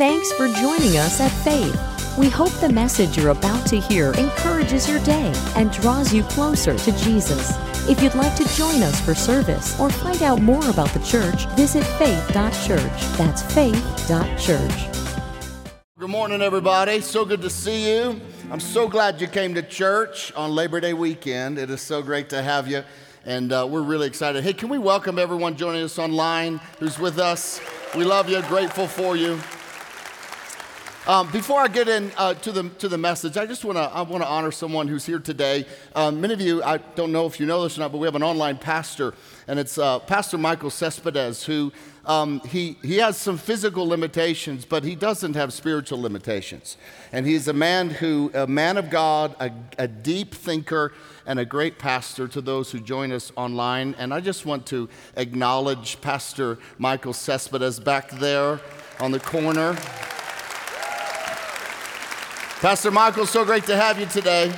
Thanks for joining us at Faith. We hope the message you're about to hear encourages your day and draws you closer to Jesus. If you'd like to join us for service or find out more about the church, visit faith.church. That's faith.church. Good morning, everybody. So good to see you. I'm so glad you came to church on Labor Day weekend. It is so great to have you, and uh, we're really excited. Hey, can we welcome everyone joining us online who's with us? We love you, grateful for you. Um, before I get in uh, to the to the message, I just want to I want to honor someone who's here today. Um, many of you, I don't know if you know this or not, but we have an online pastor, and it's uh, Pastor Michael Cespedes, who um, he he has some physical limitations, but he doesn't have spiritual limitations, and he's a man who a man of God, a, a deep thinker, and a great pastor to those who join us online. And I just want to acknowledge Pastor Michael Cespedes back there on the corner. Pastor Michael, so great to have you today.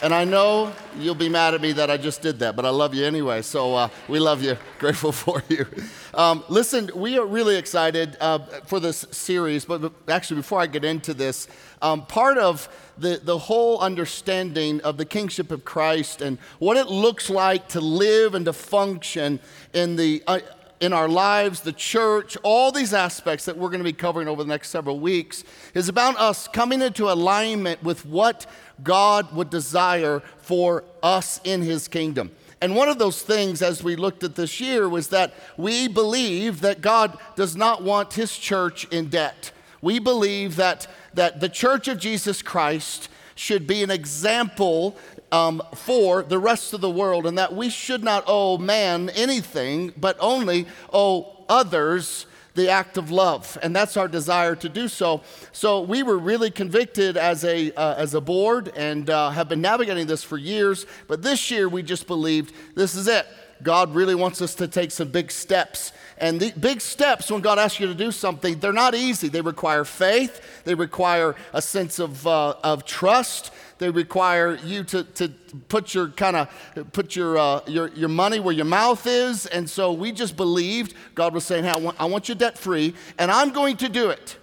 And I know you'll be mad at me that I just did that, but I love you anyway. So uh, we love you, grateful for you. Um, listen, we are really excited uh, for this series, but actually, before I get into this, um, part of the, the whole understanding of the kingship of Christ and what it looks like to live and to function in the uh, in our lives, the church, all these aspects that we're going to be covering over the next several weeks is about us coming into alignment with what God would desire for us in His kingdom. And one of those things, as we looked at this year, was that we believe that God does not want His church in debt. We believe that, that the church of Jesus Christ should be an example um, for the rest of the world, and that we should not owe man anything, but only owe others the act of love and that's our desire to do so. So we were really convicted as a uh, as a board and uh, have been navigating this for years but this year we just believed this is it god really wants us to take some big steps and the big steps when god asks you to do something they're not easy they require faith they require a sense of, uh, of trust they require you to, to put your kind of put your, uh, your, your money where your mouth is. And so we just believed God was saying, hey, I want, I want you debt free, and I'm going to do it.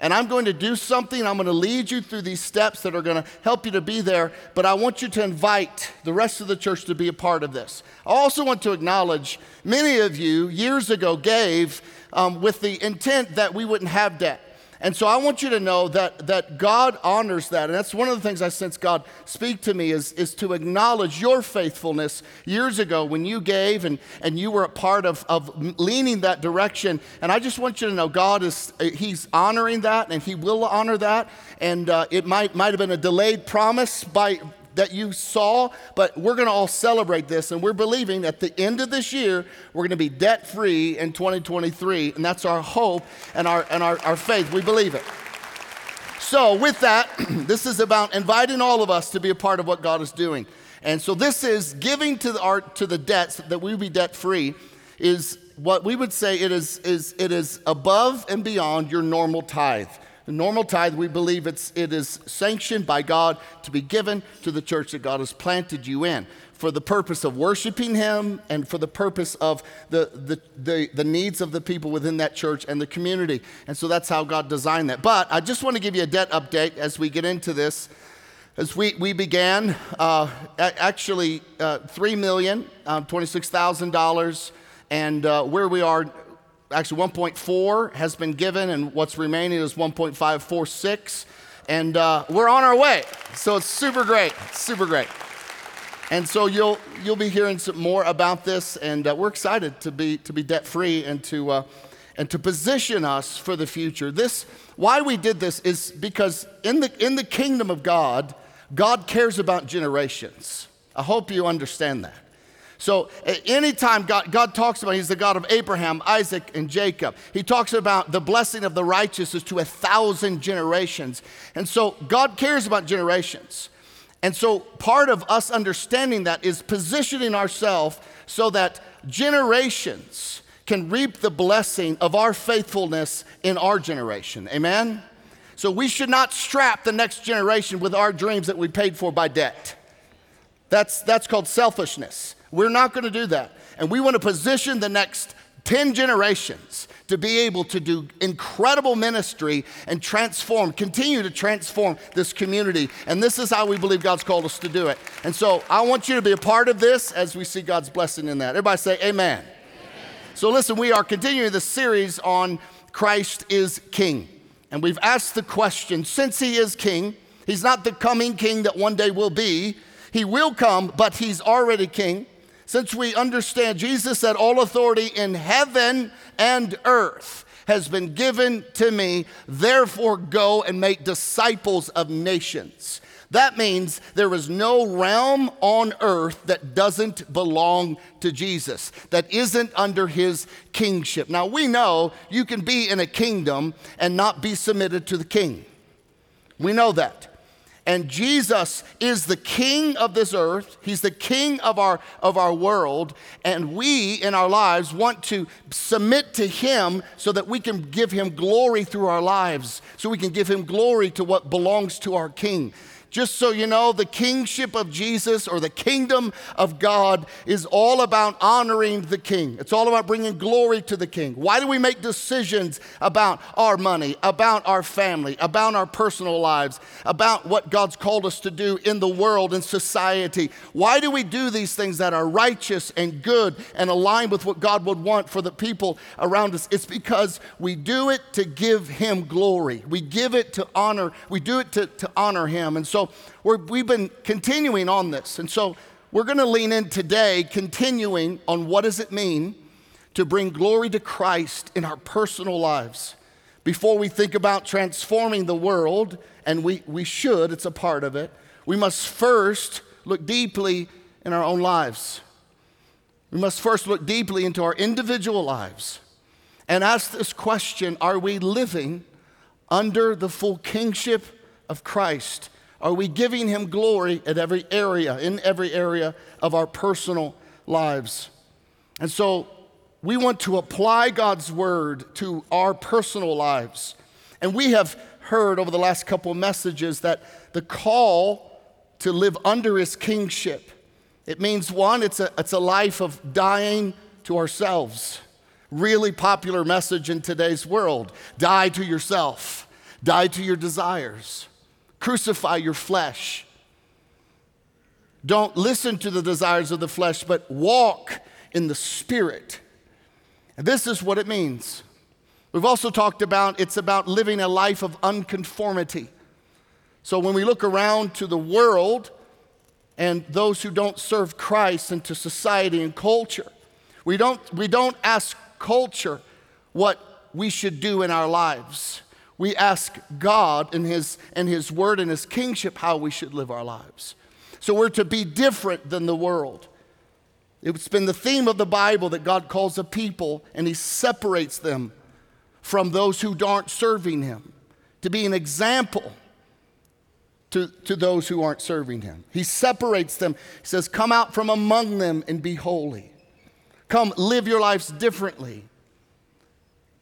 And I'm going to do something. I'm going to lead you through these steps that are going to help you to be there. But I want you to invite the rest of the church to be a part of this. I also want to acknowledge many of you years ago gave um, with the intent that we wouldn't have debt. And so I want you to know that, that God honors that. And that's one of the things I sense God speak to me is, is to acknowledge your faithfulness years ago when you gave and, and you were a part of, of leaning that direction. And I just want you to know God is, he's honoring that and he will honor that. And uh, it might, might have been a delayed promise by, that you saw, but we're going to all celebrate this. And we're believing at the end of this year, we're going to be debt free in 2023. And that's our hope and our, and our, our faith. We believe it. So, with that, this is about inviting all of us to be a part of what God is doing. And so, this is giving to the, our, to the debts that we be debt free, is what we would say it is, is, it is above and beyond your normal tithe. The normal tithe, we believe it's, it is sanctioned by God to be given to the church that God has planted you in for the purpose of worshiping Him and for the purpose of the, the, the, the, needs of the people within that church and the community. And so that's how God designed that. But I just want to give you a debt update as we get into this. As we, we began, uh, actually, uh, 3 million, um, $26,000, and uh, where we are actually 1.4 has been given, and what's remaining is 1.546. And uh, we're on our way. So it's super great, super great. And so you'll, you'll be hearing some more about this, and uh, we're excited to be, to be debt free and to, uh, and to position us for the future. This, why we did this is because in the, in the kingdom of God, God cares about generations. I hope you understand that. So anytime God, God talks about, he's the God of Abraham, Isaac, and Jacob. He talks about the blessing of the righteous is to a thousand generations. And so God cares about generations. And so part of us understanding that is positioning ourselves so that generations can reap the blessing of our faithfulness in our generation. Amen? So we should not strap the next generation with our dreams that we paid for by debt. That's, that's called selfishness. We're not going to do that. And we want to position the next 10 generations to be able to do incredible ministry and transform, continue to transform this community. And this is how we believe God's called us to do it. And so I want you to be a part of this as we see God's blessing in that. Everybody say, Amen. amen. So listen, we are continuing the series on Christ is King. And we've asked the question since He is King, He's not the coming King that one day will be. He will come, but He's already King since we understand Jesus said, All authority in heaven and earth has been given to me, therefore go and make disciples of nations. That means there is no realm on earth that doesn't belong to Jesus, that isn't under his kingship. Now, we know you can be in a kingdom and not be submitted to the king. We know that. And Jesus is the king of this earth. He's the king of our, of our world. And we in our lives want to submit to him so that we can give him glory through our lives, so we can give him glory to what belongs to our king. Just so you know, the kingship of Jesus or the kingdom of God is all about honoring the king. It's all about bringing glory to the king. Why do we make decisions about our money, about our family, about our personal lives, about what God's called us to do in the world and society? Why do we do these things that are righteous and good and aligned with what God would want for the people around us? It's because we do it to give him glory. We give it to honor, we do it to, to honor him. And so we have been continuing on this. And so we're going to lean in today, continuing on what does it mean to bring glory to Christ in our personal lives. Before we think about transforming the world, and we, we should, it's a part of it, we must first look deeply in our own lives. We must first look deeply into our individual lives and ask this question Are we living under the full kingship of Christ? Are we giving him glory at every area, in every area of our personal lives? And so we want to apply God's word to our personal lives. And we have heard over the last couple of messages that the call to live under his kingship, it means one, it's a, it's a life of dying to ourselves. Really popular message in today's world. Die to yourself, die to your desires. Crucify your flesh. Don't listen to the desires of the flesh, but walk in the Spirit. And this is what it means. We've also talked about it's about living a life of unconformity. So when we look around to the world and those who don't serve Christ and to society and culture, we don't, we don't ask culture what we should do in our lives we ask God and his, and his word and His kingship how we should live our lives. So we're to be different than the world. It's been the theme of the Bible that God calls a people and He separates them from those who aren't serving Him to be an example to, to those who aren't serving Him. He separates them. He says, Come out from among them and be holy. Come live your lives differently.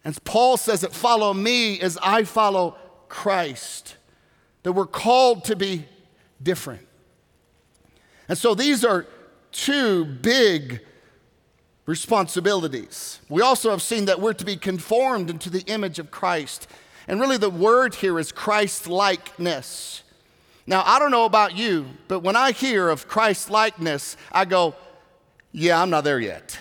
And Paul says that follow me as I follow Christ, that we're called to be different. And so these are two big responsibilities. We also have seen that we're to be conformed into the image of Christ. And really, the word here is Christ likeness. Now, I don't know about you, but when I hear of Christ likeness, I go, yeah, I'm not there yet.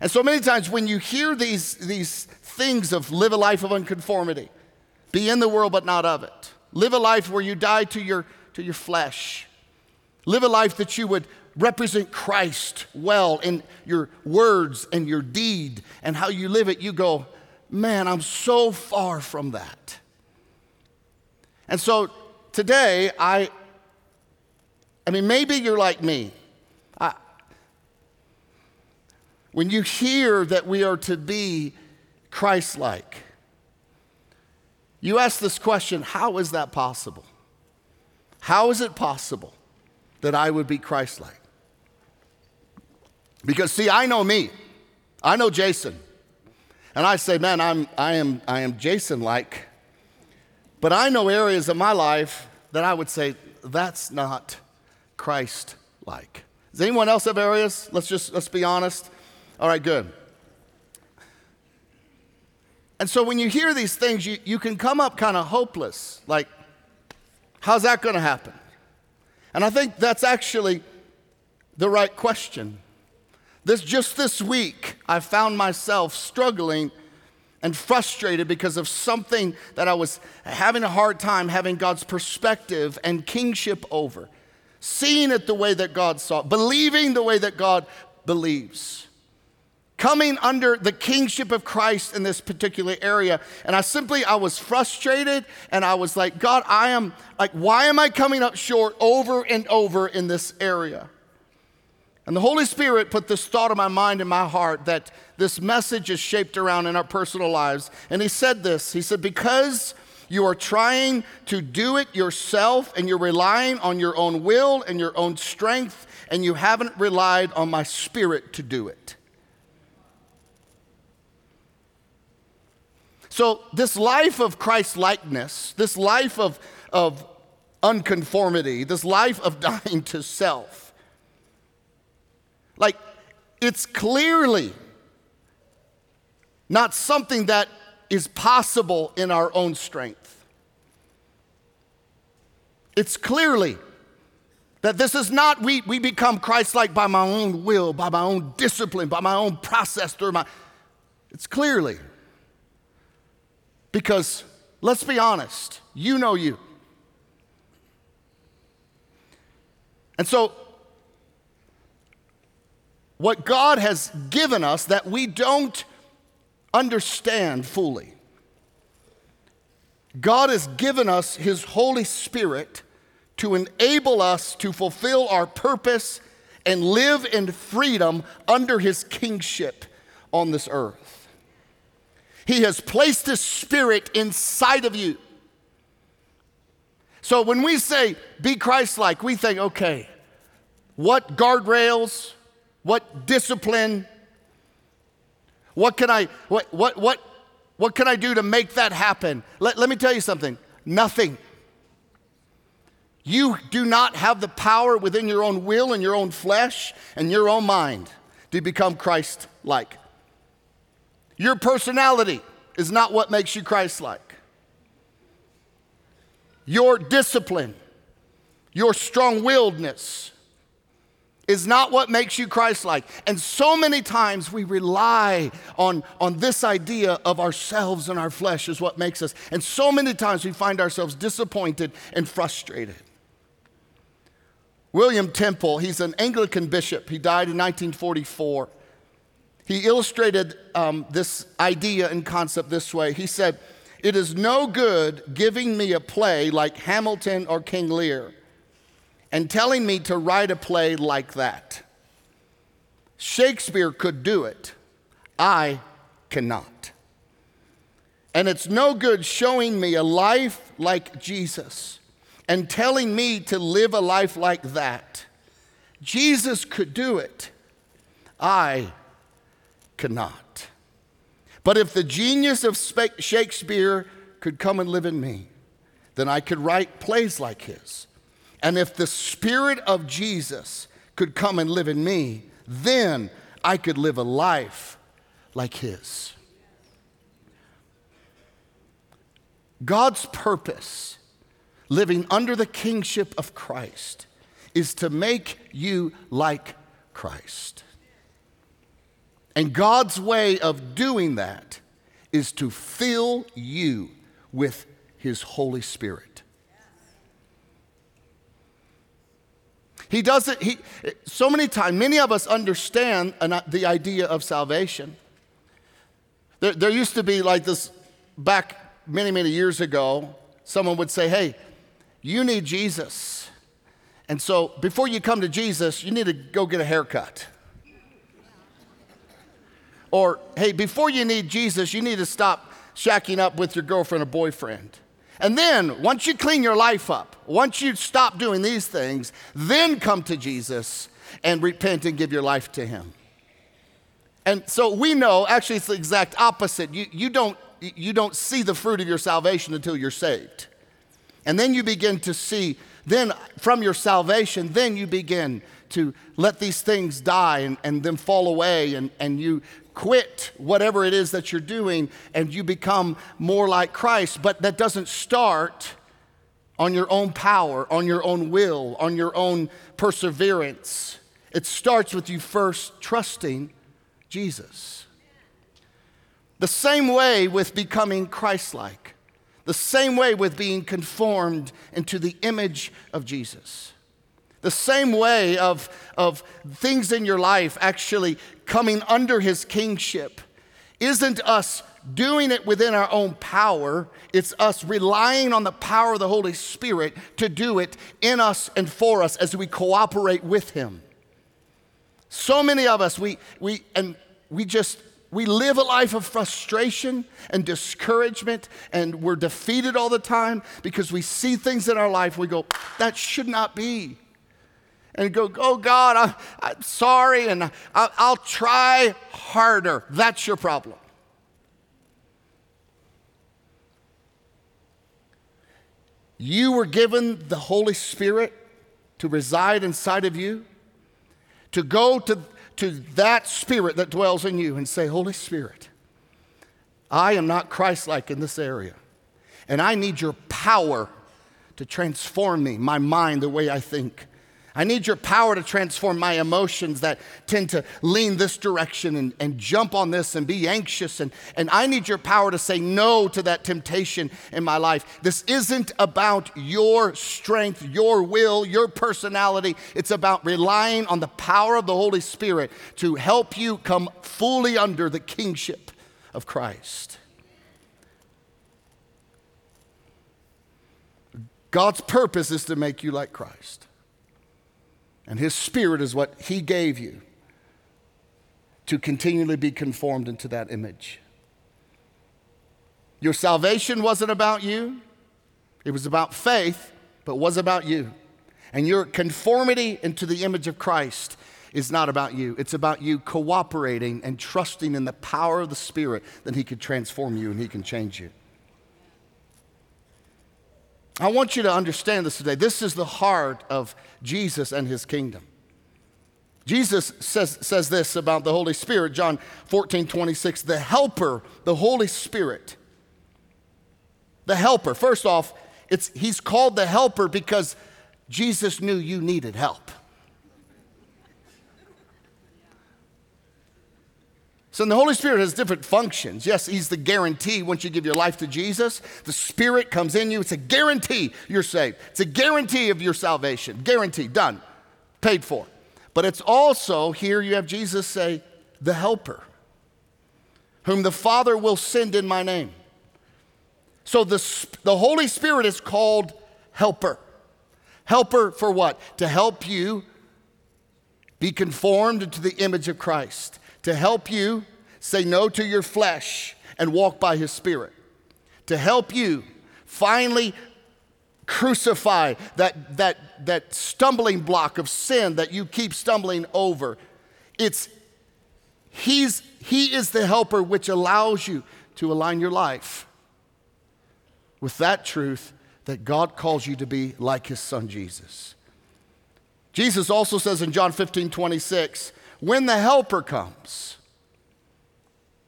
And so many times when you hear these, these things of live a life of unconformity, be in the world but not of it, live a life where you die to your, to your flesh, live a life that you would represent Christ well in your words and your deed and how you live it, you go, man, I'm so far from that. And so today, I, I mean, maybe you're like me. When you hear that we are to be Christ like, you ask this question how is that possible? How is it possible that I would be Christ like? Because, see, I know me, I know Jason. And I say, man, I'm, I am, I am Jason like. But I know areas of my life that I would say, that's not Christ like. Does anyone else have areas? Let's just let's be honest. All right, good. And so when you hear these things, you, you can come up kind of hopeless. Like, how's that going to happen? And I think that's actually the right question. This just this week, I found myself struggling and frustrated because of something that I was having a hard time having God's perspective and kingship over. Seeing it the way that God saw believing the way that God believes coming under the kingship of Christ in this particular area. And I simply, I was frustrated and I was like, God, I am like, why am I coming up short over and over in this area? And the Holy Spirit put this thought in my mind and my heart that this message is shaped around in our personal lives. And He said this He said, because you are trying to do it yourself and you're relying on your own will and your own strength, and you haven't relied on my spirit to do it. So, this life of Christ likeness, this life of, of unconformity, this life of dying to self, like it's clearly not something that is possible in our own strength. It's clearly that this is not we, we become Christ like by my own will, by my own discipline, by my own process through my. It's clearly because let's be honest, you know you. And so, what God has given us that we don't understand fully, God has given us His Holy Spirit to enable us to fulfill our purpose and live in freedom under His kingship on this earth. He has placed His Spirit inside of you. So when we say be Christ like, we think, okay, what guardrails, what discipline, what can I, what, what, what, what can I do to make that happen? Let, let me tell you something nothing. You do not have the power within your own will and your own flesh and your own mind to become Christ like. Your personality is not what makes you Christ like. Your discipline, your strong willedness is not what makes you Christ like. And so many times we rely on, on this idea of ourselves and our flesh is what makes us. And so many times we find ourselves disappointed and frustrated. William Temple, he's an Anglican bishop. He died in 1944 he illustrated um, this idea and concept this way. He said, It is no good giving me a play like Hamilton or King Lear and telling me to write a play like that. Shakespeare could do it, I cannot. And it's no good showing me a life like Jesus and telling me to live a life like that. Jesus could do it. I cannot. But if the genius of Shakespeare could come and live in me, then I could write plays like his. And if the Spirit of Jesus could come and live in me, then I could live a life like his. God's purpose, living under the kingship of Christ, is to make you like Christ. And God's way of doing that is to fill you with His Holy Spirit. He does it, he, so many times, many of us understand the idea of salvation. There, there used to be like this back many, many years ago, someone would say, Hey, you need Jesus. And so before you come to Jesus, you need to go get a haircut. Or, hey, before you need Jesus, you need to stop shacking up with your girlfriend or boyfriend. And then, once you clean your life up, once you stop doing these things, then come to Jesus and repent and give your life to Him. And so we know, actually, it's the exact opposite. You, you, don't, you don't see the fruit of your salvation until you're saved. And then you begin to see, then from your salvation, then you begin to let these things die and, and then fall away, and, and you quit whatever it is that you're doing and you become more like Christ. But that doesn't start on your own power, on your own will, on your own perseverance. It starts with you first trusting Jesus. The same way with becoming Christ like, the same way with being conformed into the image of Jesus. The same way of, of things in your life actually coming under his kingship isn't us doing it within our own power, it's us relying on the power of the Holy Spirit to do it in us and for us as we cooperate with him. So many of us, we, we, and we just, we live a life of frustration and discouragement, and we're defeated all the time because we see things in our life. We go, that should not be and go, oh God, I, am sorry, and I, I'll try harder. That's your problem. You were given the Holy Spirit to reside inside of you, to go to, to that Spirit that dwells in you and say, Holy Spirit, I am not Christ like in this area, and I need your power to transform me, my mind, the way I think. I need your power to transform my emotions that tend to lean this direction and, and jump on this and be anxious. And, and I need your power to say no to that temptation in my life. This isn't about your strength, your will, your personality. It's about relying on the power of the Holy Spirit to help you come fully under the kingship of Christ. God's purpose is to make you like Christ. And His Spirit is what He gave you to continually be conformed into that image. Your salvation wasn't about you, it was about faith, but was about you. And your conformity into the image of Christ is not about you. It's about you cooperating and trusting in the power of the Spirit that He can transform you and He can change you. I want you to understand this today. This is the heart of Jesus and his kingdom. Jesus says, says this about the Holy Spirit, John 14, 26, the helper, the Holy Spirit. The helper. First off, it's, he's called the helper because Jesus knew you needed help. So the Holy Spirit has different functions. Yes, He's the guarantee once you give your life to Jesus. The Spirit comes in you. It's a guarantee you're saved. It's a guarantee of your salvation. Guarantee, done, paid for. But it's also, here you have Jesus say, the helper, whom the Father will send in my name. So the, the Holy Spirit is called helper. Helper for what? To help you be conformed to the image of Christ to help you say no to your flesh and walk by his spirit, to help you finally crucify that, that, that stumbling block of sin that you keep stumbling over. It's he's, he is the helper which allows you to align your life with that truth that God calls you to be like his son Jesus. Jesus also says in John 15, 26, when the Helper comes.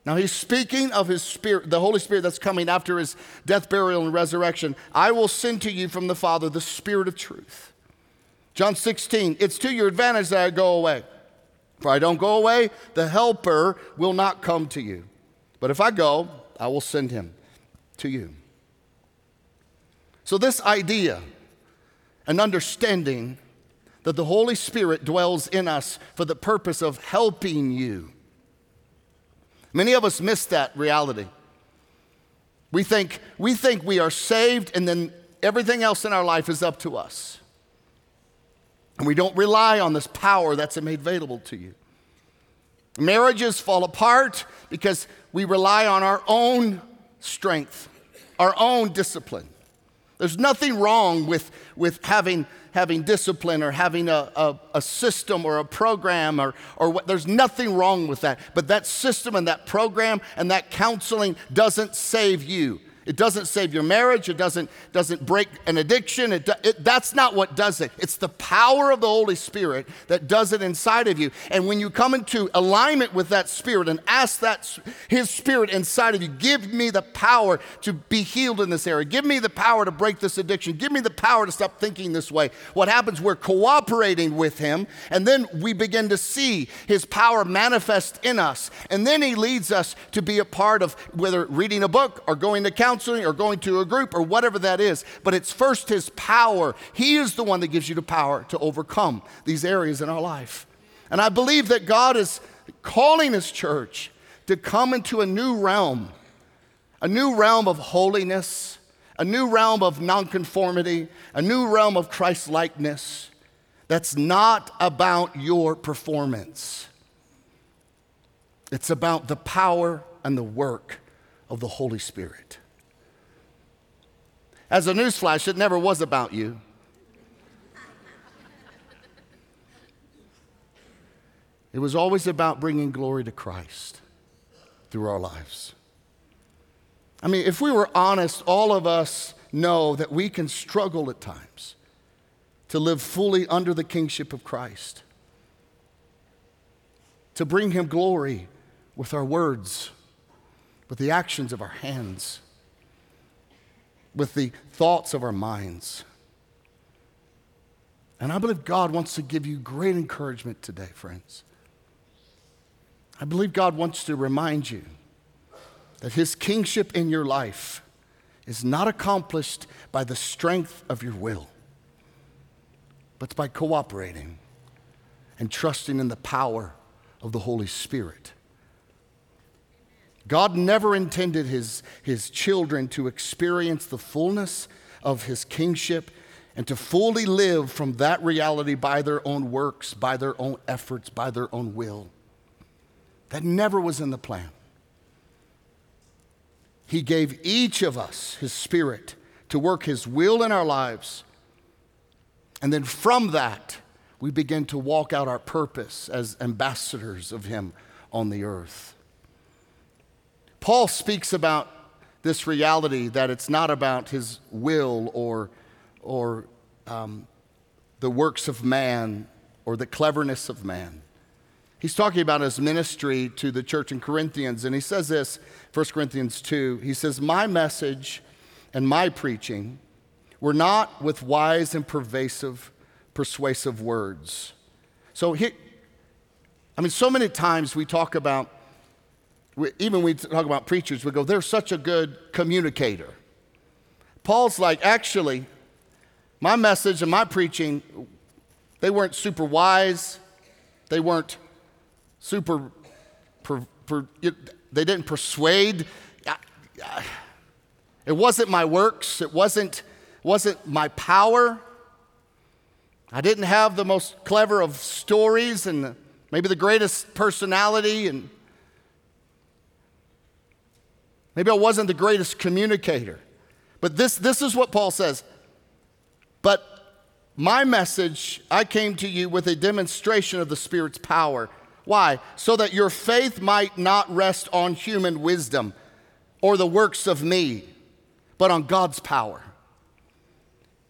Now he's speaking of his spirit, the Holy Spirit that's coming after his death, burial, and resurrection. I will send to you from the Father the Spirit of truth. John 16, it's to your advantage that I go away. For I don't go away, the Helper will not come to you. But if I go, I will send him to you. So, this idea and understanding that the Holy Spirit dwells in us for the purpose of helping you. Many of us miss that reality. We think, we think we are saved and then everything else in our life is up to us. And we don't rely on this power that's made available to you. Marriages fall apart because we rely on our own strength, our own discipline. There's nothing wrong with, with having having discipline or having a, a, a, system or a program or, or what, there's nothing wrong with that. But that system and that program and that counseling doesn't save you. It doesn't save your marriage. It doesn't, doesn't break an addiction. It, it, that's not what does it. It's the power of the Holy Spirit that does it inside of you. And when you come into alignment with that Spirit and ask that His Spirit inside of you, give me the power to be healed in this area. Give me the power to break this addiction. Give me the power to stop thinking this way. What happens? We're cooperating with Him, and then we begin to see His power manifest in us. And then He leads us to be a part of whether reading a book or going to counseling counseling or going to a group or whatever that is. But it's first His power. He is the one that gives you the power to overcome these areas in our life. And I believe that God is calling His church to come into a new realm, a new realm of holiness, a new realm of nonconformity, a new realm of Christ likeness that's not about your performance. It's about the power and the work of the Holy Spirit. As a newsflash, it never was about you. It was always about bringing glory to Christ through our lives. I mean, if we were honest, all of us know that we can struggle at times to live fully under the kingship of Christ, to bring Him glory with our words, with the actions of our hands with the thoughts of our minds. And I believe God wants to give you great encouragement today, friends. I believe God wants to remind you that His kingship in your life is not accomplished by the strength of your will, but by cooperating and trusting in the power of the Holy Spirit. God never intended his, his children to experience the fullness of his kingship and to fully live from that reality by their own works, by their own efforts, by their own will. That never was in the plan. He gave each of us his spirit to work his will in our lives. And then from that, we begin to walk out our purpose as ambassadors of him on the earth. Paul speaks about this reality that it's not about his will or, or um, the works of man or the cleverness of man. He's talking about his ministry to the church in Corinthians, and he says this, 1 Corinthians 2. He says, My message and my preaching were not with wise and pervasive, persuasive words. So, he, I mean, so many times we talk about we, even we talk about preachers, we go, they're such a good communicator. Paul's like, actually, my message and my preaching, they weren't super wise. They weren't super, per, per, they didn't persuade. It wasn't my works. It wasn't, wasn't my power. I didn't have the most clever of stories and maybe the greatest personality and Maybe I wasn't the greatest communicator. But this, this is what Paul says. But my message, I came to you with a demonstration of the Spirit's power. Why? So that your faith might not rest on human wisdom or the works of me, but on God's power.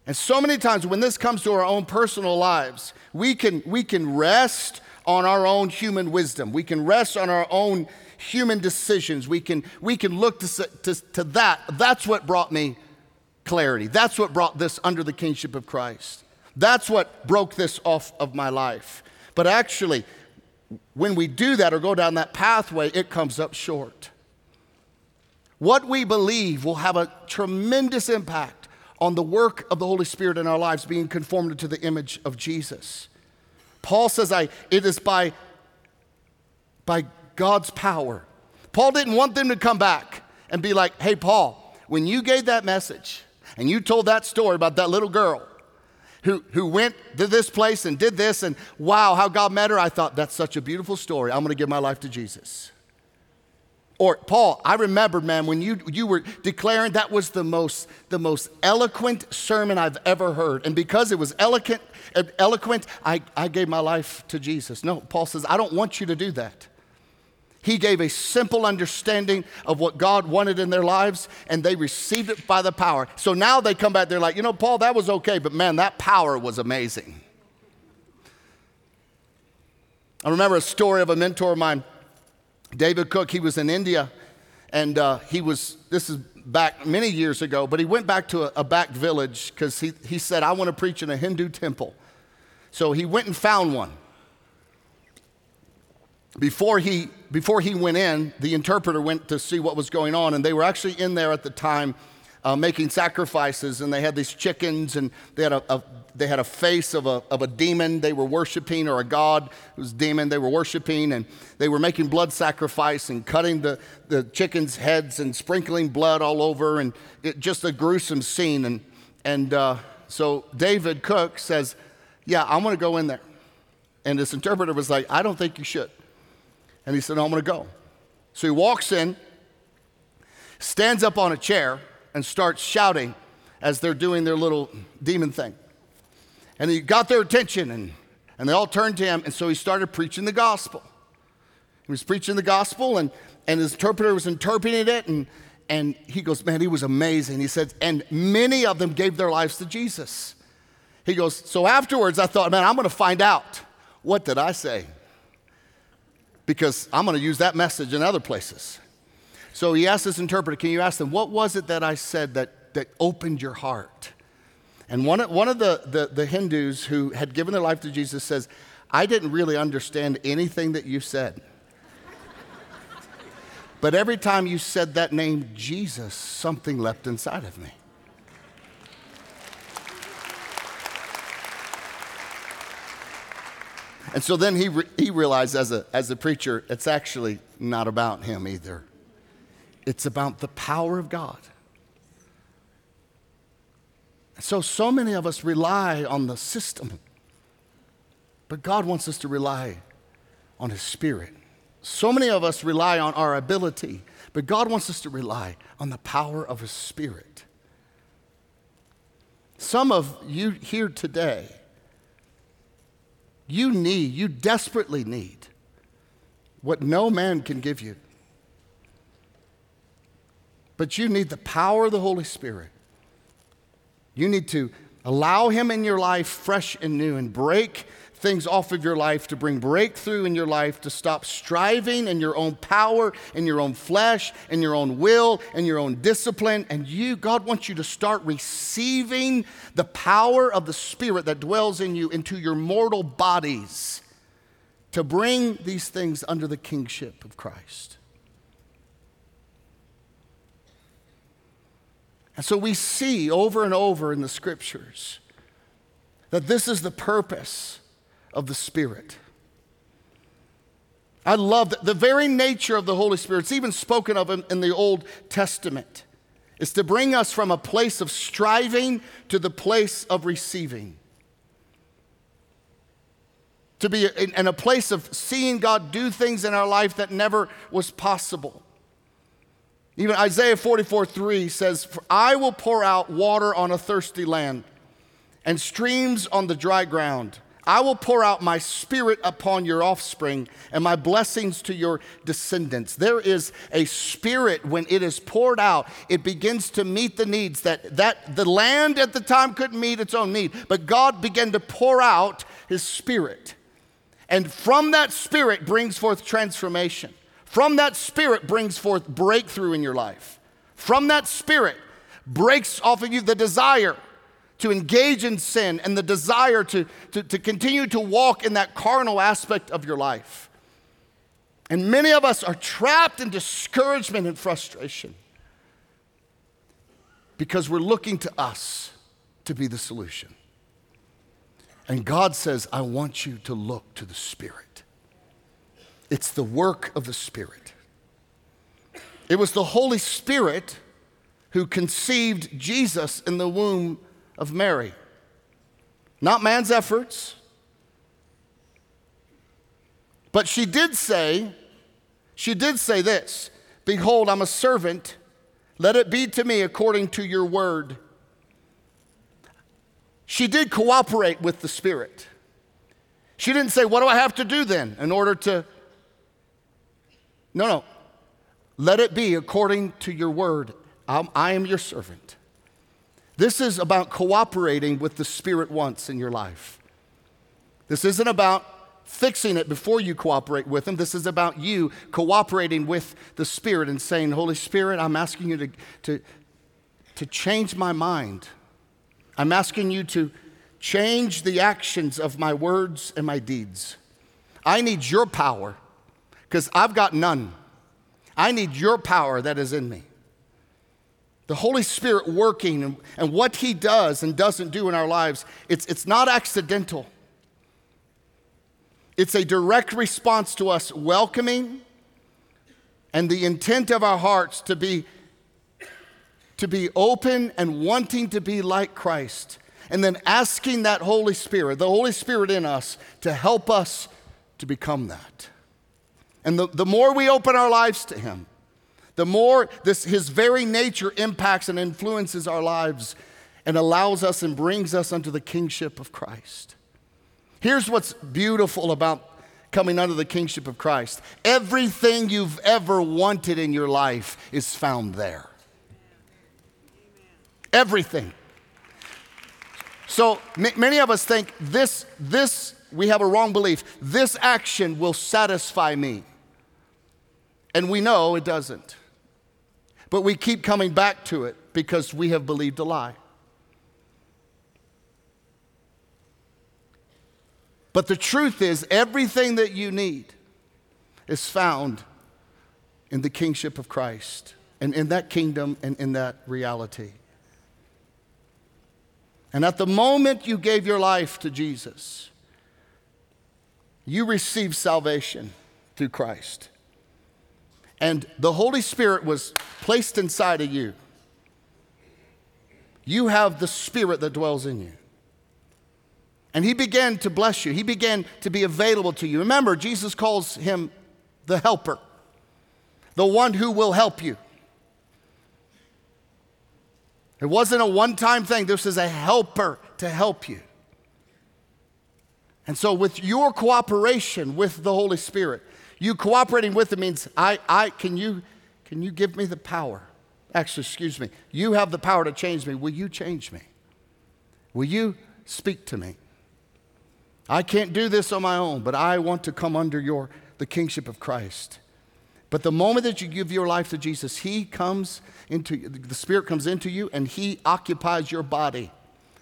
And so many times when this comes to our own personal lives, we can, we can rest on our own human wisdom. We can rest on our own human decisions. We can, we can look to, to, to that. That's what brought me clarity. That's what brought this under the kingship of Christ. That's what broke this off of my life. But actually, when we do that or go down that pathway, it comes up short. What we believe will have a tremendous impact on the work of the Holy Spirit in our lives, being conformed to the image of Jesus. Paul says, I, it is by, by God's power. Paul didn't want them to come back and be like, hey, Paul, when you gave that message and you told that story about that little girl who, who went to this place and did this, and wow, how God met her, I thought, that's such a beautiful story. I'm going to give my life to Jesus. Or, Paul, I remember, man, when you, you were declaring that was the most, the most eloquent sermon I've ever heard. And because it was eloquent, eloquent I, I gave my life to Jesus. No, Paul says, I don't want you to do that. He gave a simple understanding of what God wanted in their lives, and they received it by the power. So now they come back, they're like, you know, Paul, that was okay, but man, that power was amazing. I remember a story of a mentor of mine, David Cook. He was in India, and uh, he was, this is back many years ago, but he went back to a, a back village because he, he said, I want to preach in a Hindu temple. So he went and found one before he, before he went in, the interpreter went to see what was going on, and they were actually in there at the time uh, making sacrifices, and they had these chickens, and they had a, a, they had a face of a, of a demon they were worshiping, or a god whose demon they were worshiping, and they were making blood sacrifice and cutting the, the chickens' heads and sprinkling blood all over, and it, just a gruesome scene. And, and uh, so David Cook says, Yeah, I'm gonna go in there. And this interpreter was like, I don't think you should. And he said, No, I'm going to go. So he walks in, stands up on a chair, and starts shouting as they're doing their little demon thing. And he got their attention, and, and they all turned to him, and so he started preaching the gospel. He was preaching the gospel, and, and his interpreter was interpreting it, and, and he goes, Man, he was amazing. He said, And many of them gave their lives to Jesus. He goes, So afterwards, I thought, Man, I'm going to find out. What did I say? Because I'm going to use that message in other places. So he asked this interpreter, Can you ask them, what was it that I said that, that opened your heart? And one, one of the, the, the Hindus who had given their life to Jesus says, I didn't really understand anything that you said. but every time you said that name, Jesus, something leapt inside of me. And so then he, re- he realized as a, as a preacher, it's actually not about him either. It's about the power of God. So, so many of us rely on the system, but God wants us to rely on His Spirit. So many of us rely on our ability, but God wants us to rely on the power of His Spirit. Some of you here today you need, you desperately need what no man can give you. But you need the power of the Holy Spirit. You need to allow Him in your life fresh and new and break things off of your life, to bring breakthrough in your life, to stop striving in your own power, in your own flesh, in your own will, in your own discipline. And you, God wants you to start receiving the power of the Spirit that dwells in you into your mortal bodies to bring these things under the kingship of Christ. And so we see over and over in the scriptures that this is the purpose of the Spirit. I love that the very nature of the Holy Spirit, it's even spoken of in, in the Old Testament, is to bring us from a place of striving to the place of receiving. To be in, in a place of seeing God do things in our life that never was possible. Even Isaiah 44 3 says, I will pour out water on a thirsty land and streams on the dry ground. I will pour out my spirit upon your offspring and my blessings to your descendants. There is a spirit when it is poured out, it begins to meet the needs that, that the land at the time couldn't meet its own need. But God began to pour out his spirit. And from that spirit brings forth transformation. From that spirit brings forth breakthrough in your life. From that spirit breaks off of you the desire to engage in sin and the desire to, to, to continue to walk in that carnal aspect of your life. And many of us are trapped in discouragement and frustration because we're looking to us to be the solution. And God says, I want you to look to the Spirit. It's the work of the Spirit. It was the Holy Spirit who conceived Jesus in the womb of Mary. Not man's efforts. But she did say, she did say this Behold, I'm a servant. Let it be to me according to your word. She did cooperate with the Spirit. She didn't say, What do I have to do then in order to No, no. Let it be according to your word. I'm, I am your servant. This is about cooperating with the Spirit once in your life. This isn't about fixing it before you cooperate with Him. This is about you cooperating with the Spirit and saying, Holy Spirit, I'm asking you to, to, to change my mind. I'm asking you to change the actions of my words and my deeds. I need your power because I've got none. I need your power that is in me. The Holy Spirit working and, and what He does and doesn't do in our lives, it's, it's not accidental. It's a direct response to us welcoming and the intent of our hearts to be, to be open and wanting to be like Christ. And then asking that Holy Spirit, the Holy Spirit in us, to help us to become that. And the, the more we open our lives to Him, the more this, His very nature impacts and influences our lives and allows us and brings us unto the kingship of Christ. Here's what's beautiful about coming under the kingship of Christ everything you've ever wanted in your life is found there. Everything. So many of us think this, this we have a wrong belief. This action will satisfy me. And we know it doesn't. But we keep coming back to it because we have believed a lie. But the truth is, everything that you need is found in the kingship of Christ and in that kingdom and in that reality. And at the moment you gave your life to Jesus, you received salvation through Christ. And the Holy Spirit was placed inside of you. You have the Spirit that dwells in you. And He began to bless you, He began to be available to you. Remember, Jesus calls Him the helper, the one who will help you. It wasn't a one time thing, this is a helper to help you. And so, with your cooperation with the Holy Spirit, you cooperating with it means, I, I, can you, can you give me the power? Actually, excuse me, you have the power to change me. Will you change me? Will you speak to me? I can't do this on my own, but I want to come under your, the kingship of Christ. But the moment that you give your life to Jesus, He comes into, the Spirit comes into you and He occupies your body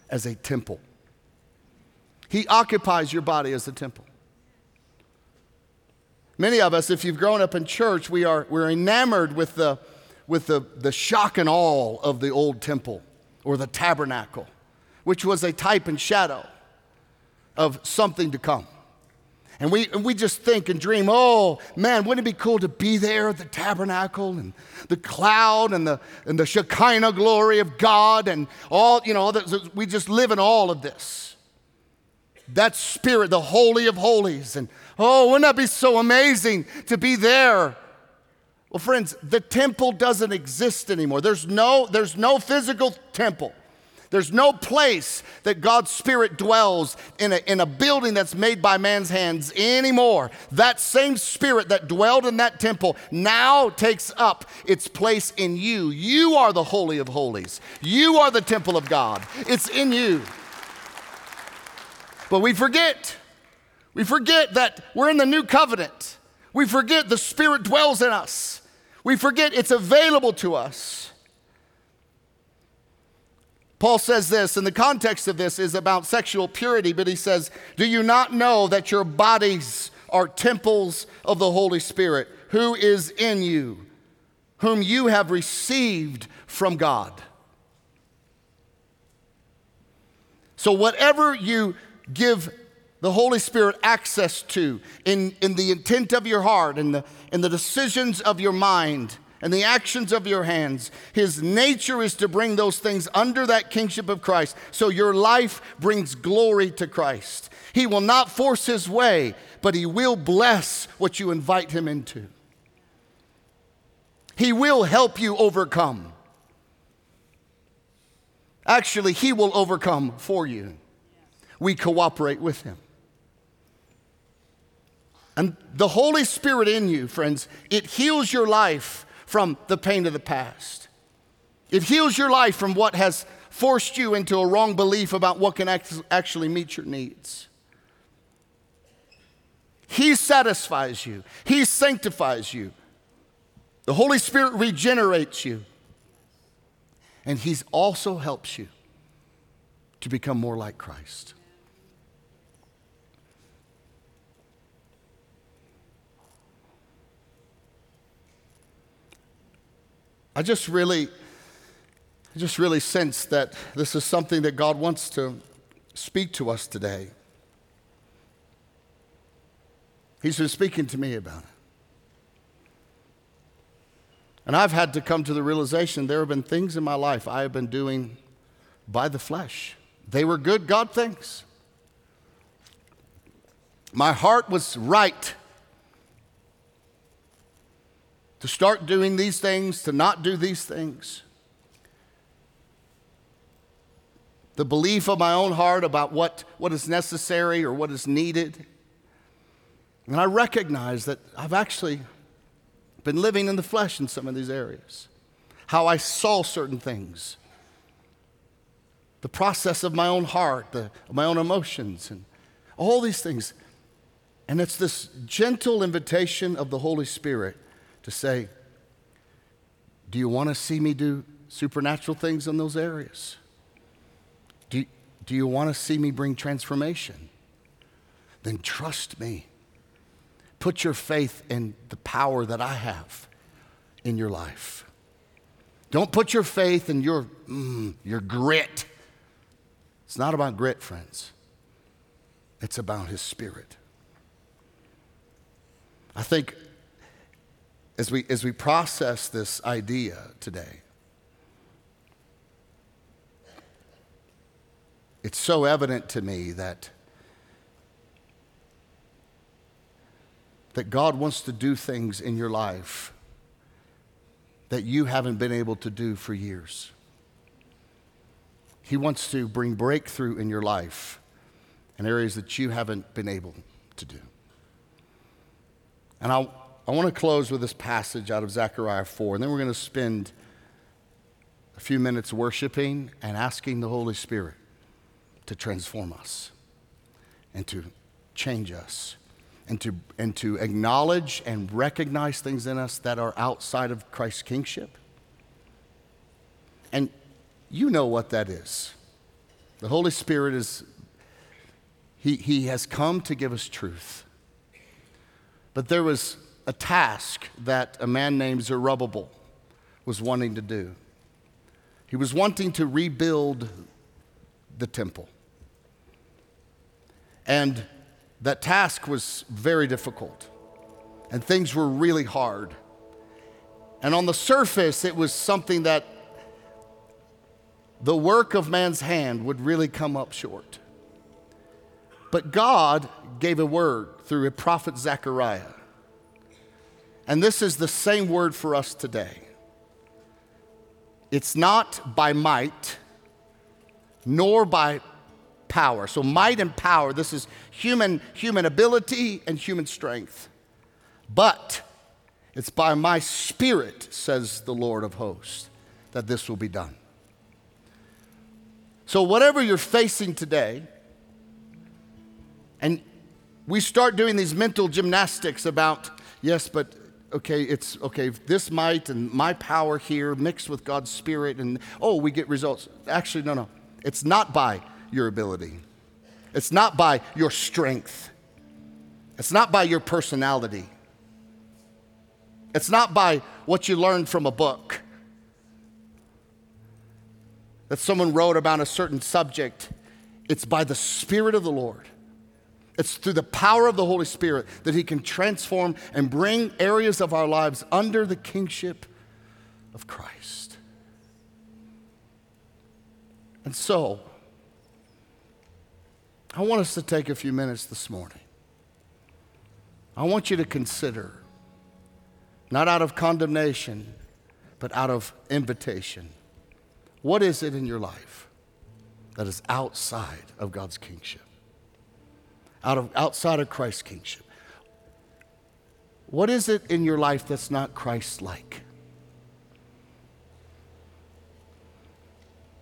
as a temple. He occupies your body as a temple. Many of us, if you've grown up in church, we are, we're enamored with, the, with the, the shock and awe of the old temple or the tabernacle, which was a type and shadow of something to come. And we, and we just think and dream, oh man, wouldn't it be cool to be there at the tabernacle and the cloud and the, and the Shekinah glory of God and all, you know, we just live in all of this that spirit, the Holy of Holies. And oh, wouldn't that be so amazing to be there? Well, friends, the temple doesn't exist anymore. There's no, there's no physical temple. There's no place that God's Spirit dwells in a, in a building that's made by man's hands anymore. That same Spirit that dwelled in that temple now takes up its place in you. You are the Holy of Holies, you are the temple of God. It's in you. But we forget. We forget that we're in the new covenant. We forget the Spirit dwells in us. We forget it's available to us. Paul says this, and the context of this is about sexual purity, but he says, Do you not know that your bodies are temples of the Holy Spirit, who is in you, whom you have received from God? So, whatever you give the Holy Spirit access to in, in the intent of your heart and the, in the decisions of your mind and the actions of your hands. His nature is to bring those things under that kingship of Christ so your life brings glory to Christ. He will not force his way, but he will bless what you invite him into. He will help you overcome. Actually, he will overcome for you we cooperate with Him. And the Holy Spirit in you, friends, it heals your life from the pain of the past. It heals your life from what has forced you into a wrong belief about what can actually meet your needs. He satisfies you, He sanctifies you. The Holy Spirit regenerates you. And He also helps you to become more like Christ. I just really, I just really sense that this is something that God wants to speak to us today. He's been speaking to me about it. And I've had to come to the realization there have been things in my life I have been doing by the flesh. They were good God things. My heart was right to start doing these things, to not do these things. The belief of my own heart about what, what is necessary or what is needed. And I recognize that I've actually been living in the flesh in some of these areas. How I saw certain things, the process of my own heart, the, my own emotions, and all these things. And it's this gentle invitation of the Holy Spirit to say, Do you want to see me do supernatural things in those areas? Do, do you want to see me bring transformation? Then trust me. Put your faith in the power that I have in your life. Don't put your faith in your, mm, your grit. It's not about grit, friends. It's about His Spirit. I think as we, as we process this idea today, it's so evident to me that, that God wants to do things in your life that you haven't been able to do for years. He wants to bring breakthrough in your life in areas that you haven't been able to do. And I'll, I want to close with this passage out of Zechariah 4, and then we're going to spend a few minutes worshiping and asking the Holy Spirit to transform us and to change us and to, and to acknowledge and recognize things in us that are outside of Christ's kingship. And you know what that is. The Holy Spirit is, he, he has come to give us truth. But there was a task that a man named Zerubbabel was wanting to do. He was wanting to rebuild the temple. And that task was very difficult, and things were really hard. And on the surface, it was something that the work of man's hand would really come up short. But God gave a word through a prophet Zechariah and this is the same word for us today. It's not by might, nor by power. So might and power, this is human, human ability and human strength. But it's by my spirit, says the Lord of hosts, that this will be done. So, whatever you're facing today, and we start doing these mental gymnastics about, yes, but okay, it's okay, this might and my power here mixed with God's Spirit, and oh, we get results. Actually, no, no. It's not by your ability, it's not by your strength, it's not by your personality, it's not by what you learned from a book that someone wrote about a certain subject. It's by the Spirit of the Lord. It's through the power of the Holy Spirit that He can transform and bring areas of our lives under the kingship of Christ. And so, I want us to take a few minutes this morning. I want you to consider, not out of condemnation, but out of invitation. What is it in your life that is outside of God's kingship? Out of, outside of Christ's kingship. What is it in your life that's not Christ like?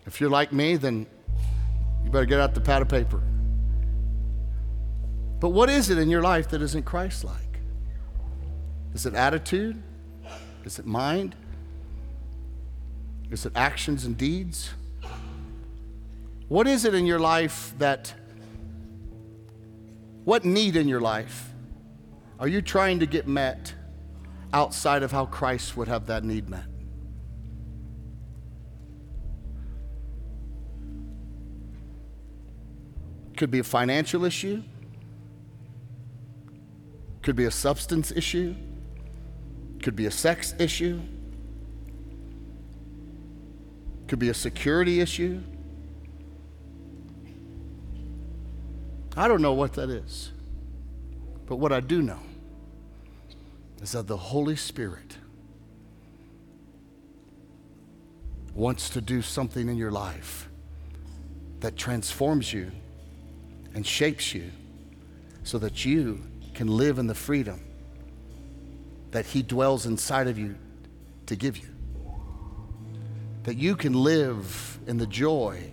If you're like me, then you better get out the pad of paper. But what is it in your life that isn't Christ like? Is it attitude? Is it mind? Is it actions and deeds? What is it in your life that, what need in your life are you trying to get met outside of how Christ would have that need met? Could be a financial issue, could be a substance issue, could be a sex issue, could be a security issue. I don't know what that is. But what I do know is that the Holy Spirit wants to do something in your life that transforms you and shapes you so that you can live in the freedom that He dwells inside of you to give you. That you can live in the joy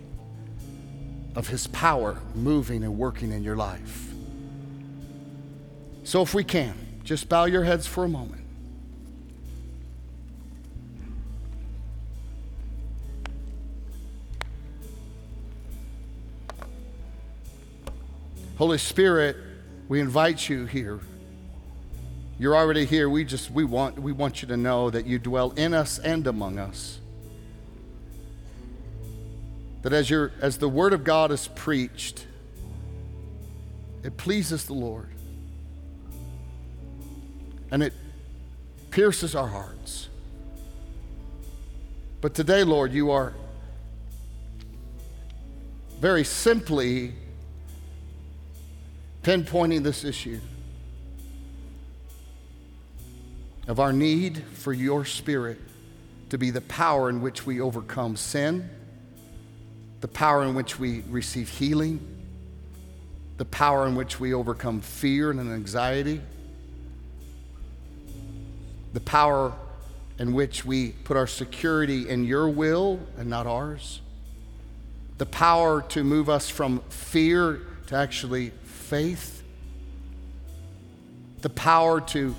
of His power moving and working in your life. So, if we can, just bow your heads for a moment. Holy Spirit, we invite you here. You're already here. We just we want we want you to know that you dwell in us and among us. That as as the word of God is preached, it pleases the Lord. And it pierces our hearts. But today, Lord, you are very simply pinpointing this issue of our need for your spirit to be the power in which we overcome sin, the power in which we receive healing, the power in which we overcome fear and anxiety, the power in which we put our security in your will and not ours, the power to move us from fear to actually faith, the power to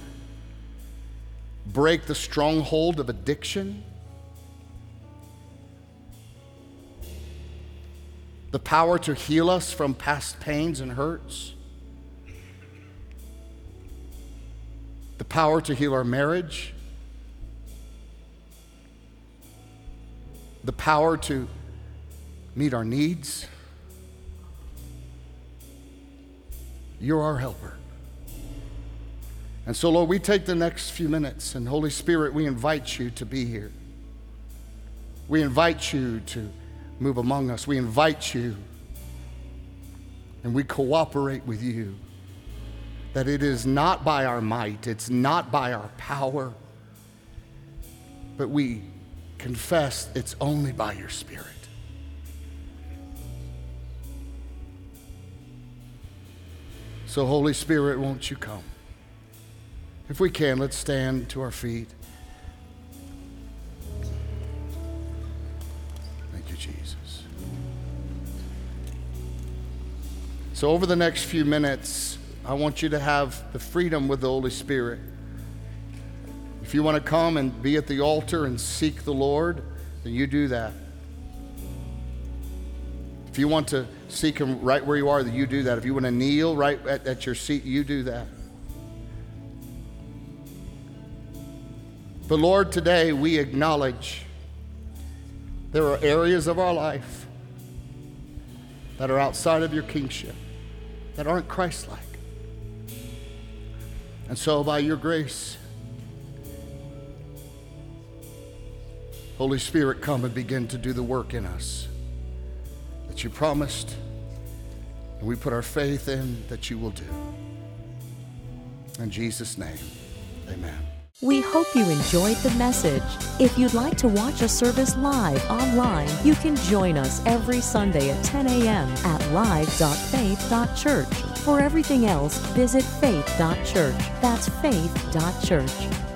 break the stronghold of addiction, the power to heal us from past pains and hurts, the power to heal our marriage, the power to meet our needs. You're our helper. And so, Lord, we take the next few minutes, and Holy Spirit, we invite you to be here. We invite you to move among us. We invite you, and we cooperate with you that it is not by our might, it's not by our power, but we confess it's only by your Spirit. So, Holy Spirit, won't you come? If we can, let's stand to our feet. So, over the next few minutes, I want you to have the freedom with the Holy Spirit. If you want to come and be at the altar and seek the Lord, then you do that. If you want to seek Him right where you are, then you do that. If you want to kneel right at, at your seat, you do that. But Lord, today we acknowledge there are areas of our life that are outside of your kingship, that aren't Christ like. And so, by your grace, Holy Spirit, come and begin to do the work in us that you promised, and we put our faith in that you will do. In Jesus' name, amen. We hope you enjoyed the message. If you'd like to watch a service live online, you can join us every Sunday at 10 a.m. at live.faith.church. For everything else, visit faith.church. That's faith.church.